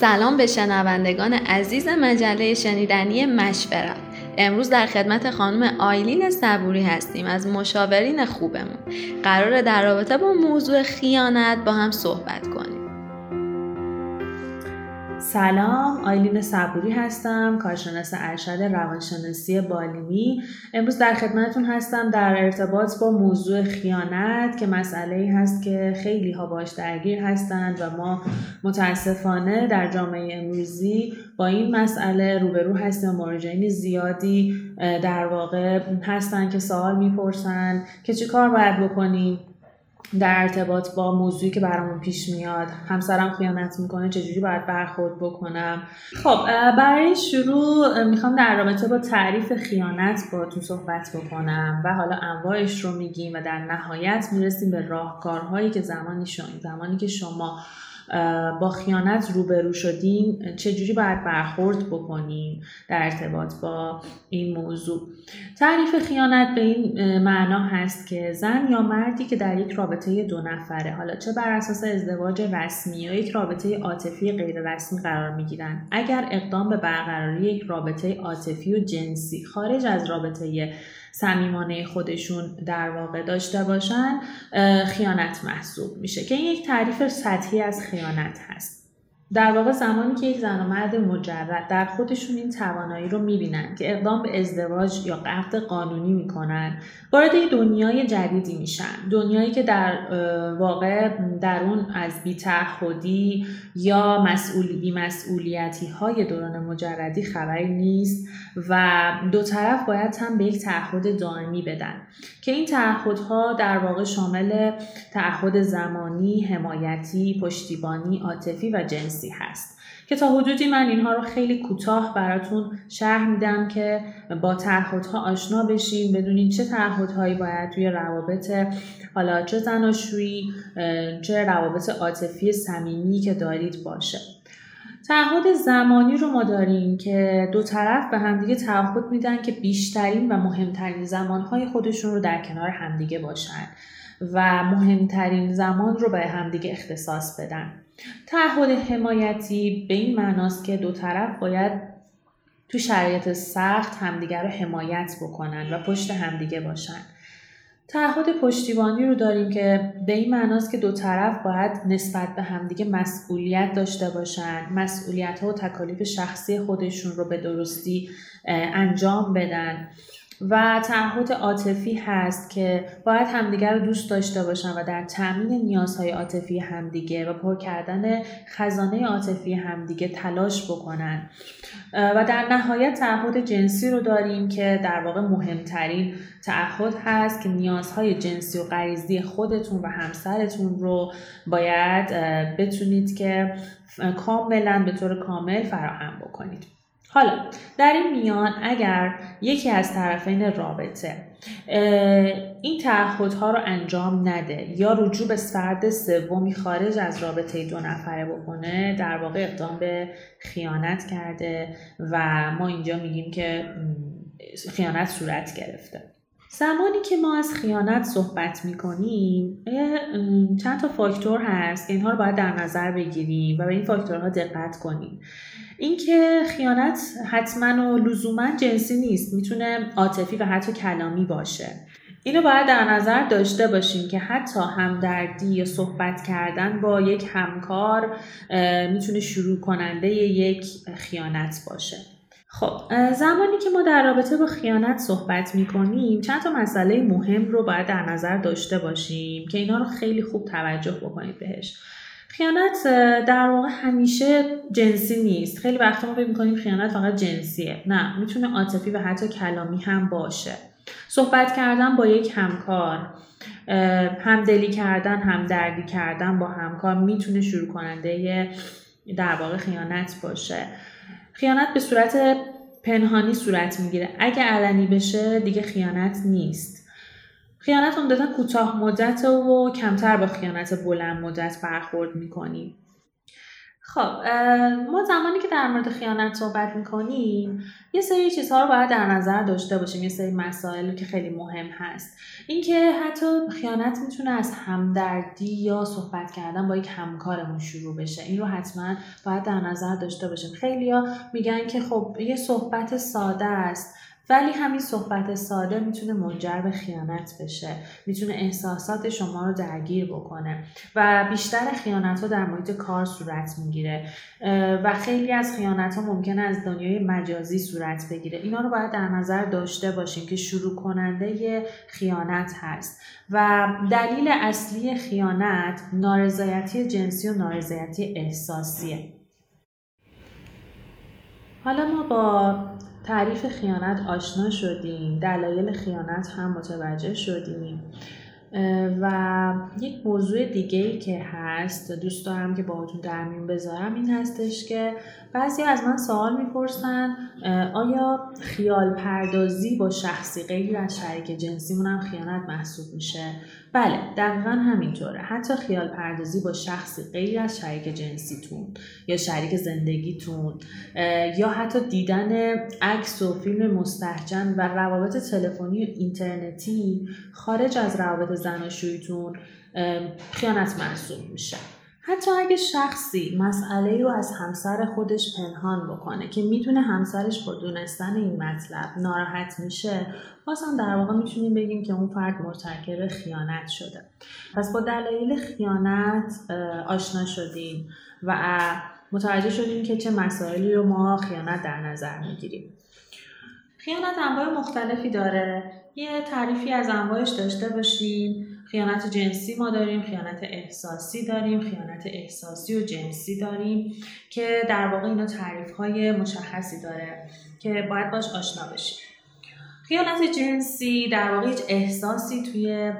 سلام به شنوندگان عزیز مجله شنیدنی مشورت. امروز در خدمت خانم آیلین صبوری هستیم از مشاورین خوبمون. قرار در رابطه با موضوع خیانت با هم صحبت کنیم. سلام آیلین صبوری هستم کارشناس ارشد روانشناسی بالینی. امروز در خدمتتون هستم در ارتباط با موضوع خیانت که مسئله ای هست که خیلی ها باش درگیر هستند و ما متاسفانه در جامعه امروزی با این مسئله روبرو هستیم مراجعین زیادی در واقع هستن که سوال می‌پرسن که چی کار باید بکنیم. در ارتباط با موضوعی که برامون پیش میاد. همسرم خیانت می‌کنه چجوری باید برخورد بکنم؟ خب برای شروع می‌خوام در رابطه با تعریف خیانت با تو صحبت بکنم و حالا انواعش رو میگیم و در نهایت می‌رسیم به راهکارهایی که زمانی زمانی که شما با خیانت روبرو شدیم چجوری باید برخورد بکنیم در ارتباط با این موضوع؟ تعریف خیانت به این معنا هست که زن یا مردی که در یک رابطه دو نفره حالا چه بر اساس ازدواج رسمی یا یک رابطه عاطفی غیر رسمی قرار می گیرن اگر اقدام به برقراری یک رابطه عاطفی و جنسی خارج از رابطه صمیمانه خودشون در واقع داشته باشن خیانت محسوب میشه که این یک تعریف سطحی از خیانت هست. در واقع زمانی که یک زن و مرد مجرد در خودشون این توانایی رو می‌بینن که اقدام به ازدواج یا عقد قانونی می‌کنن وارد دنیای جدیدی میشن. دنیایی که در واقع در اون از بیتعهدی یا مسئولی بی مسئولیتی های دوران مجردی خبری نیست و دو طرف باید هم به یک تعهد دائمی بدن که این تعهدها در واقع شامل تعهد زمانی، حمایتی، پشتیبانی، عاطفی و جنسی هست. که تا حدودی من اینها رو خیلی کوتاه براتون شرح میدم که با تعهدها آشنا بشین بدونین چه تعهدهایی باید توی روابط حالا چه زناشویی چه روابط عاطفی صمیمی که دارید باشه. تعهد زمانی رو ما داریم که دو طرف به همدیگه تعهد میدن که بیشترین و مهمترین زمانهای خودشون رو در کنار همدیگه باشن و مهمترین زمان رو به همدیگه اختصاص بدن. تعهد حمایتی به این معناست که دو طرف باید تو شرایط سخت همدیگر رو حمایت بکنن و پشت همدیگه باشن. تعهد پشتیبانی رو داریم که به این معناست که دو طرف باید نسبت به همدیگه مسئولیت داشته باشن مسئولیت ها و تکالیف شخصی خودشون رو به درستی انجام بدن. و تعهد عاطفی هست که باید همدیگر رو دوست داشته باشن و در تامین نیازهای عاطفی همدیگه و پر کردن خزانه عاطفی همدیگه تلاش بکنن. و در نهایت تعهد جنسی رو داریم که در واقع مهمترین تعهد هست که نیازهای جنسی و غریزی خودتون و همسرتون رو باید بتونید که کاملا به طور کامل فراهم بکنید. حالا در این میان اگر یکی از طرفین رابطه این تعهدها رو انجام نده یا رجوع به فرد سومی خارج از رابطه دو نفره بکنه در واقع اقدام به خیانت کرده و ما اینجا میگیم که خیانت صورت گرفته. زمانی که ما از خیانت صحبت می‌کنیم چند تا فاکتور هست اینها رو باید در نظر بگیریم و به این فاکتورها دقت کنیم. اینکه خیانت حتما و لزوما جنسی نیست می‌تونه عاطفی و حتی کلامی باشه. اینو باید در نظر داشته باشیم که حتی همدردی یا صحبت کردن با یک همکار می‌تونه شروع کننده یک خیانت باشه. خب زمانی که ما در رابطه با خیانت صحبت می‌کنیم چند تا مسئله مهم رو باید در نظر داشته باشیم که اینا رو خیلی خوب توجه بکنید بهش. خیانت در واقع همیشه جنسی نیست. خیلی وقتا ما فکر می‌کنیم خیانت فقط جنسیه. نه می‌تونه عاطفی و حتی کلامی هم باشه. صحبت کردن با یک همکار همدلی کردن همدردی کردن با همکار می‌تونه شروع کننده در واقع خیانت باشه. خیانت به صورت پنهانی صورت می‌گیره. اگه علنی بشه دیگه خیانت نیست. خیانت عمدتا کوتاه مدت و کمتر با خیانت بلند مدت برخورد می‌کنیم خب ما زمانی که در مورد خیانت صحبت می‌کنیم یه سری چیزها رو باید در نظر داشته باشیم یه سری مسائل که خیلی مهم هست. اینکه حتی خیانت می‌تونه از همدردی یا صحبت کردن با یک همکارمون شروع بشه. این رو حتما باید در نظر داشته باشیم. خیلیا میگن که خب یه صحبت ساده است. ولی همین صحبت ساده می‌تونه منجر به خیانت بشه. می‌تونه احساسات شما رو درگیر بکنه و بیشتر خیانت ها در محیط کار صورت می‌گیره. و خیلی از خیانت ها ممکنه از دنیای مجازی صورت بگیره. اینا رو باید در نظر داشته باشیم که شروع کننده خیانت هست. و دلیل اصلی خیانت نارضایتی جنسی و نارضایتی احساسیه. حالا ما با تعریف خیانت آشنا شدیم دلایل خیانت هم متوجه شدیم. و یک موضوع دیگه ای که هست دوست دارم که باهاتون در میون بذارم این هستش که بعضی از من سوال می‌پرسن آیا خیال پردازی با شخصی غیر از شریک جنسیمون هم خیانت محسوب میشه؟ بله دقیقا همینطوره. حتی خیال پردازی با شخصی غیر از شریک جنسیتون یا شریک زندگیتون یا حتی دیدن عکس و فیلم مستحجن و روابط تلفنی و اینترنتی خارج از روابط زناشوییتون خیانت محسوب میشه. حتی اگه شخصی مسئله رو از همسر خودش پنهان بکنه که می‌تونه همسرش با دونستن این مطلب ناراحت میشه باز هم در واقع می‌تونیم بگیم که اون فرد مرتکب خیانت شده. پس با دلایل خیانت آشنا شدیم و متوجه شدیم که چه مسائلی رو ما خیانت در نظر می‌گیریم. خیانت انواع مختلفی داره. یه تعریفی از انواعش داشته باشیم. خیانت جنسی ما داریم خیانت احساسی داریم خیانت احساسی و جنسی داریم که در واقع اینا تعریف های مشخصی داره که باید باش آشنا بشیم. خیانت جنسی در واقع هیچ احساسی توی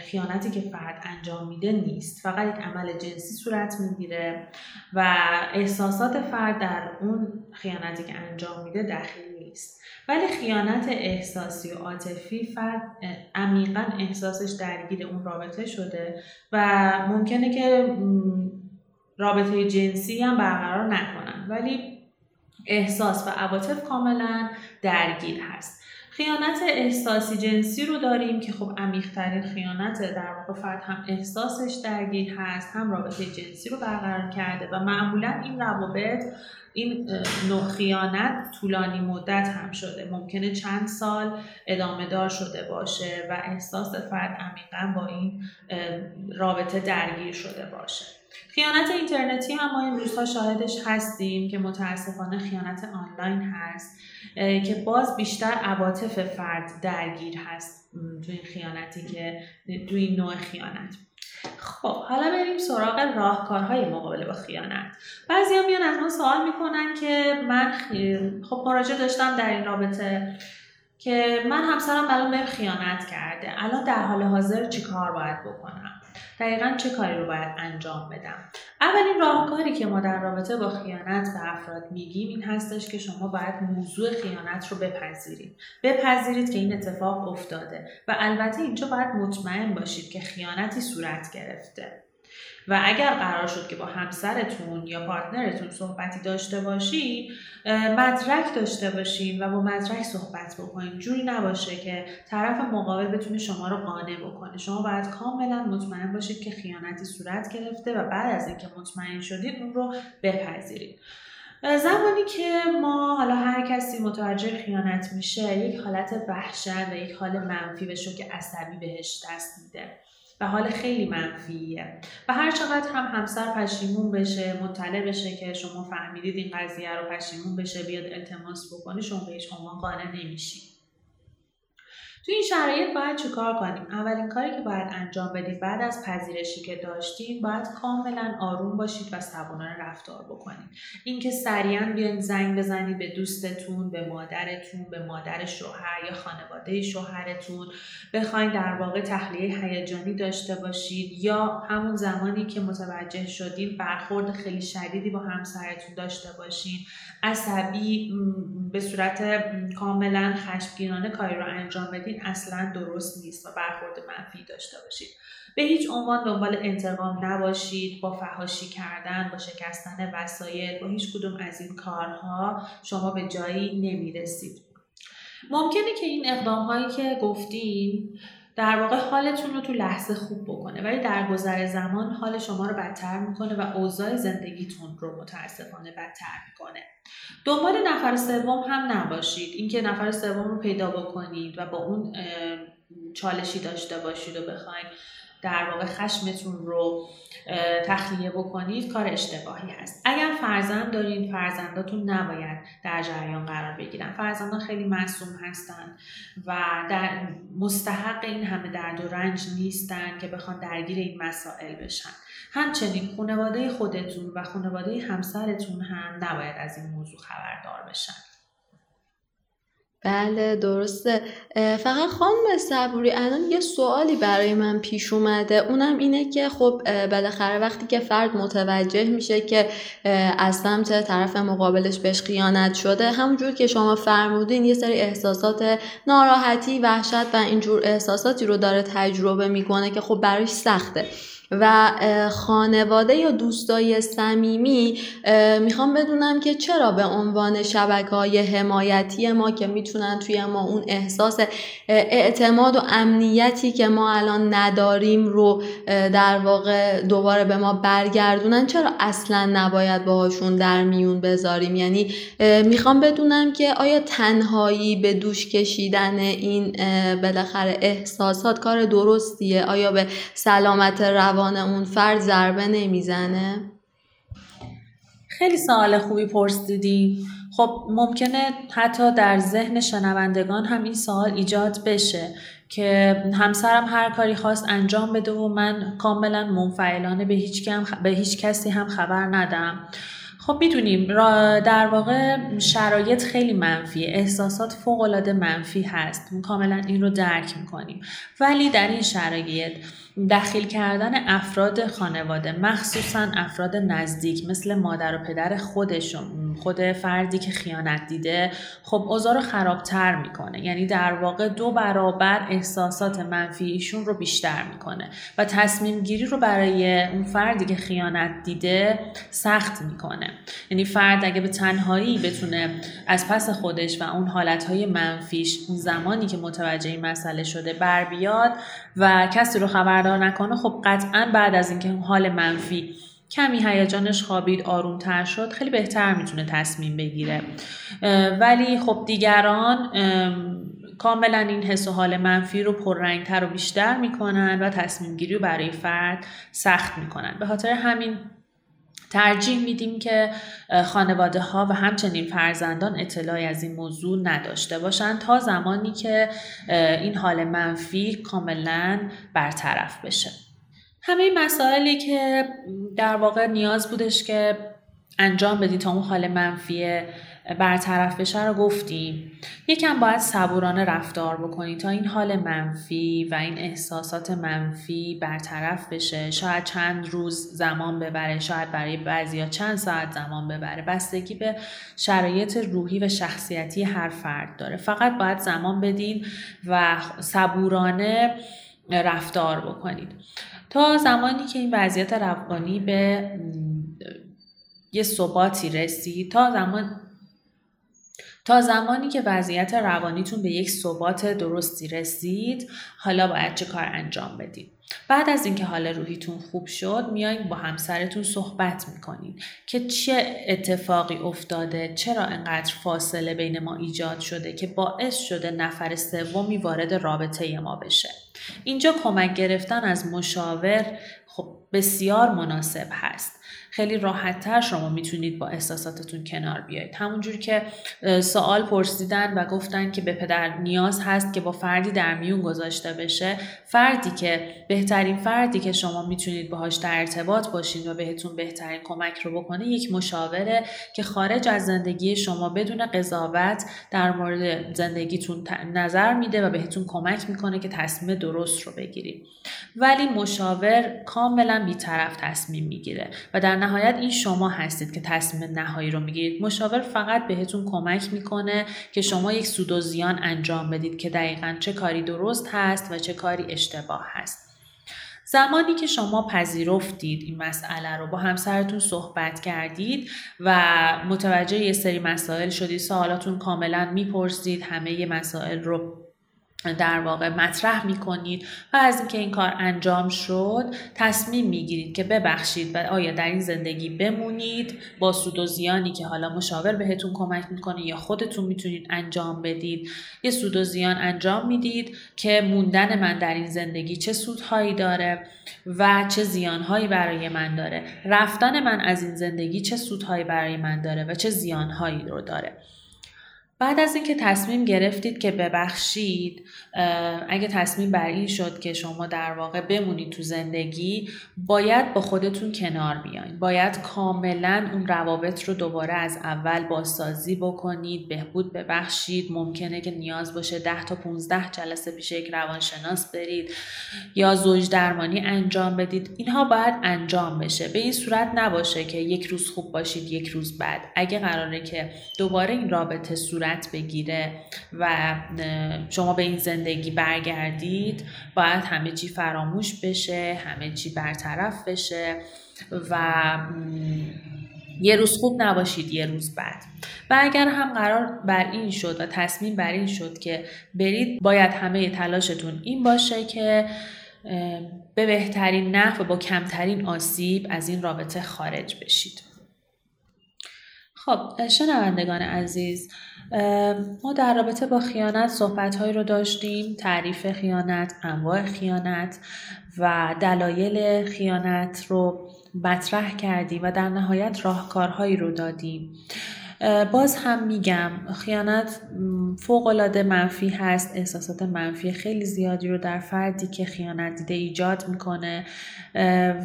خیانتی که فرد انجام میده نیست. فقط یک عمل جنسی صورت می‌گیره و احساسات فرد در اون خیانتی که انجام میده دخیل نیست. ولی خیانت احساسی و عاطفی فرد عمیقا احساسش درگیر اون رابطه شده و ممکنه که رابطه جنسی هم برقرار نکنن. ولی احساس و عواطف کاملا درگیر هست. خیانت احساسی جنسی رو داریم که خب عمیقترین خیانت در واقع فرد هم احساسش درگیر هست هم رابطه جنسی رو برقرار کرده و معمولا این روابط این نوع خیانت طولانی مدت هم شده. ممکنه چند سال ادامه دار شده باشه و احساس فرد عمیقا با این رابطه درگیر شده باشه. خیانت اینترنتی هم ما این روزها شاهدش هستیم که متاسفانه خیانت آنلاین هست که باز بیشتر عواطف فرد درگیر هست تو این خیانتی که تو این نوع خیانت. خب حالا بریم سراغ راهکارهای مقابله با خیانت. بعضی میان از ما سوال می‌کنن که من خب مراجعه داشتم در این رابطه که من همسرم الان بهم خیانت کرده. الان در حال حاضر چی کار باید بکنم؟ دقیقا چه کاری رو باید انجام بدم؟ اولین راهکاری که ما در رابطه با خیانت به افراد میگیم این هستش که شما باید موضوع خیانت رو بپذیرید. بپذیرید که این اتفاق افتاده و البته اینجا باید مطمئن باشید که خیانتی صورت گرفته. و اگر قرار شد که با همسرتون یا پارتنرتون صحبتی داشته باشی مدرک داشته باشین و با مدرک صحبت بکنین. جوری نباشه که طرف مقابل بتونه شما رو قانع بکنه. شما باید کاملا مطمئن باشید که خیانتی صورت گرفته و بعد از اینکه مطمئن شدید اون رو بپذیرید. زمانی که ما حالا هر کسی متوجه خیانت میشه یک حالت وحشت و یک حال منفی به که عصبی بهش دست میده. و حال خیلی منفیه. و هر چقدر هم همسر پشیمون بشه مطلع بشه که شما فهمیدید این قضیه رو پشیمون بشه بیاد التماس بکنه شما بهش عنوان قانع نمیشید تو این شرایط باید چیکار کنیم؟ اولین کاری که باید انجام بدید بعد از پذیرشی که داشتیم باید کاملا آروم باشید و صبورانه رفتار بکنید. اینکه سریعا بیاین زنگ بزنید به دوستتون به مادرتون به مادر شوهر یا خانواده شوهرتون. بخواین در واقع تخلیه هیجانی داشته باشید یا همون زمانی که متوجه شدین برخورد خیلی شدیدی با همسرتون داشته باشین. عصبی به صورت کاملا خشمگینانه کاری رو انجام بدین. این اصلا درست نیست و برخورد منفی داشته باشید. به هیچ عنوان دنبال انتقام نباشید با فهاشی کردن با شکستن وسایل با هیچ کدوم از این کارها شما به جایی نمی‌رسید. ممکنه که این اقدام هایی که گفتیم در واقع حالتون رو تو لحظه خوب بکنه ولی در گذر زمان حال شما رو بدتر می‌کنه و اوضاع زندگیتون رو متاسفانه بدتر می‌کنه. دنبال نفر سوم هم نباشید. اینکه نفر سوم رو پیدا بکنید و با اون چالشی داشته باشید و بخواید در واقع خشمتون رو تخلیه بکنید کار اشتباهی هست. اگر فرزند دارین فرزنداتون نباید در جریان قرار بگیرن. فرزندان خیلی معصوم هستن و در مستحق این همه درد و رنج نیستن که بخوان درگیر این مسائل بشن. همچنین خانواده خودتون و خانواده همسرتون هم نباید از این موضوع خبردار بشن. بله درسته. فقط خانم صبوری الان یه سوالی برای من پیش اومده. اونم اینه که خب بالاخره وقتی که فرد متوجه میشه که از سمت طرف مقابلش بهش خیانت شده همونجور که شما فرمودین یه سری احساسات ناراحتی وحشت و اینجور احساساتی رو داره تجربه می‌کنه که خب براش سخته. و خانواده یا دوستای صمیمی می‌خوام بدونم که چرا به عنوان شبکه های حمایتی ما که می‌تونن توی ما اون احساس اعتماد و امنیتی که ما الان نداریم رو در واقع دوباره به ما برگردونن چرا اصلا نباید باهاشون در میون بذاریم؟ یعنی می‌خوام بدونم که آیا تنهایی به دوش کشیدن این بالاخره احساسات کار درستیه؟ آیا به سلامت روان اون فرد ضربه نمی‌زنه؟ خیلی سوال خوبی پرسیدی. خب ممکنه حتی در ذهن شنوندگان هم این سوال ایجاد بشه که همسرم هر کاری خواست انجام بده و من کاملا منفعلانه به هیچ, به هیچ کسی هم خبر ندم. خب می‌دونیم در واقع شرایط خیلی منفیه. احساسات فوق العاده منفی هست. کاملا این رو درک می‌کنیم. ولی در این شرایط دخیل کردن افراد خانواده مخصوصا افراد نزدیک مثل مادر و پدر خودشون خود فردی که خیانت دیده خب اوضاع رو خرابتر می‌کنه. یعنی در واقع دو برابر احساسات منفی ایشون رو بیشتر می‌کنه و تصمیم گیری رو برای اون فردی که خیانت دیده سخت می‌کنه. یعنی فرد اگه به تنهایی بتونه از پس خودش و اون حالتهای منفیش اون زمانی که متوجه این مسئله شده بر بیاد و کسی رو خبردار نکنه خب قطعا بعد از اینکه حال منفی کمی هیجانش خوابید آرومتر شد خیلی بهتر می‌تونه تصمیم بگیره. ولی خب دیگران کاملا این حس و حال منفی رو پررنگتر و بیشتر می‌کنن و تصمیم گیری رو برای فرد سخت می‌کنن. به خاطر همین ترجیح میدیم که خانواده ها و همچنین فرزندان اطلاعی از این موضوع نداشته باشند تا زمانی که این حال منفی کاملا برطرف بشه. همه مسائلی که در واقع نیاز بودش که انجام بدی تا اون حال منفی برطرف بشه رو گفتیم یکم باید صبورانه رفتار بکنی تا این حال منفی و این احساسات منفی برطرف بشه. شاید چند روز زمان ببره شاید برای بعضیا چند ساعت زمان ببره. بستگی به شرایط روحی و شخصیتی هر فرد داره. فقط باید زمان بدین و صبورانه رفتار بکنید تا زمانی که این وضعیت روانی به یه ثباتی رسید تا زمان تا زمانی که وضعیت روانیتون به یک ثبات درستی رسید حالا باید چه کار انجام بدید بعد از اینکه حال روحیتون خوب شد میایین با همسرتون صحبت می‌کنین که چه اتفاقی افتاده چرا انقدر فاصله بین ما ایجاد شده که باعث شده نفر سومی وارد رابطه ما بشه. اینجا کمک گرفتن از مشاور خب بسیار مناسب هست. خیلی راحتتر شما می‌تونید با احساساتتون کنار بیایید همونجور که سوال پرسیدن و گفتن که به پدر نیاز هست که با فردی در میون گذاشته بشه فردی که بهترین فردی که شما می‌تونید باهاش در ارتباط باشید و بهتون بهترین کمک رو بکنه یک مشاوره که خارج از زندگی شما بدون قضاوت در مورد زندگیتون نظر میده و بهتون کمک می‌کنه که تصمیم درست رو بگیرید. ولی مشاور کاملا بیطرف تصمیم می‌گیره و در نهایت این شما هستید که تصمیم نهایی رو می‌گیرید. مشاور فقط بهتون کمک می‌کنه که شما یک سود و زیان انجام بدید که دقیقا چه کاری درست هست و چه کاری اشتباه هست. زمانی که شما پذیرفتید این مسئله رو با همسرتون صحبت کردید و متوجه یه سری مسائل شدید سوالاتون کاملا می‌پرسید همه مسائل رو در واقع مطرح می کنید و از اینکه این کار انجام شد تصمیم می گیرید که ببخشید و آیا در این زندگی بمونید با سود و زیانی که حالا مشاور بهتون کمک می‌کنه یا خودتون می‌تونید انجام بدید. یه سود و زیان انجام می‌دید که موندن من در این زندگی چه سودهایی داره و چه زیانهایی برای من داره. رفتن من از این زندگی چه سودهایی برای من داره و چه زیانهایی رو داره. بعد از اینکه تصمیم گرفتید که ببخشید اگه تصمیم بر این شد که شما در واقع بمونید تو زندگی باید با خودتون کنار بیاین. باید کاملا اون روابط رو دوباره از اول بازسازی بکنید بهبود ببخشید. ممکنه که نیاز باشه 10 تا 15 جلسه پیش یک روانشناس برید یا زوج درمانی انجام بدید. اینها باید انجام بشه. به این صورت نباشه که یک روز خوب باشید یک روز بد. اگه قراره که دوباره این رابطه صورت بگیره و شما به این زندگی برگردید باید همه چی فراموش بشه همه چی برطرف بشه و یه روز خوب نباشید یه روز بد. و اگر هم قرار بر این شد و تصمیم بر این شد که برید باید همه تلاشتون این باشه که به بهترین نحو و با کمترین آسیب از این رابطه خارج بشید. خب شنوندگان عزیز ما در رابطه با خیانت صحبت رو داشتیم تعریف خیانت انواع خیانت و دلایل خیانت رو مطرح کردیم و در نهایت راهکارهایی رو دادیم. باز هم میگم خیانت فوق العاده منفی هست احساسات منفی خیلی زیادی رو در فردی که خیانت دیده ایجاد می‌کنه.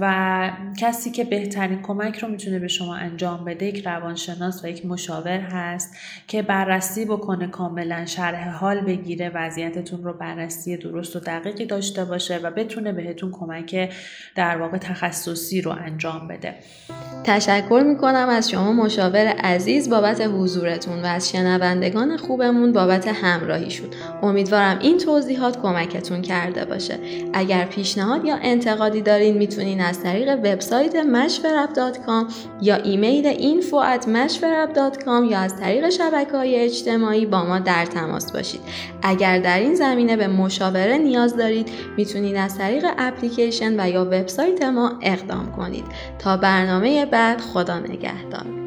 و کسی که بهترین کمک رو می‌تونه به شما انجام بده یک روانشناس و یک مشاور هست که بررسی بکنه کاملا شرح حال بگیره وضعیتتون رو بررسی درست و دقیقی داشته باشه و بتونه بهتون کمک در واقع تخصصی رو انجام بده. تشکر می‌کنم از شما مشاور عزیز بابت حضورتون و از شنوندگان خوبمون بابت همراهیشون امیدوارم این توضیحات کمکتون کرده باشه. اگر پیشنهاد یا انتقادی دارین می‌تونین از طریق وبسایت مشورب.com یا ایمیل info at یا از طریق شبکه های اجتماعی با ما در تماس باشید. اگر در این زمینه به مشاوره نیاز دارید می‌تونید از طریق اپلیکیشن و یا وبسایت ما اقدام کنید. تا برنامه بعد خدا نگهدار.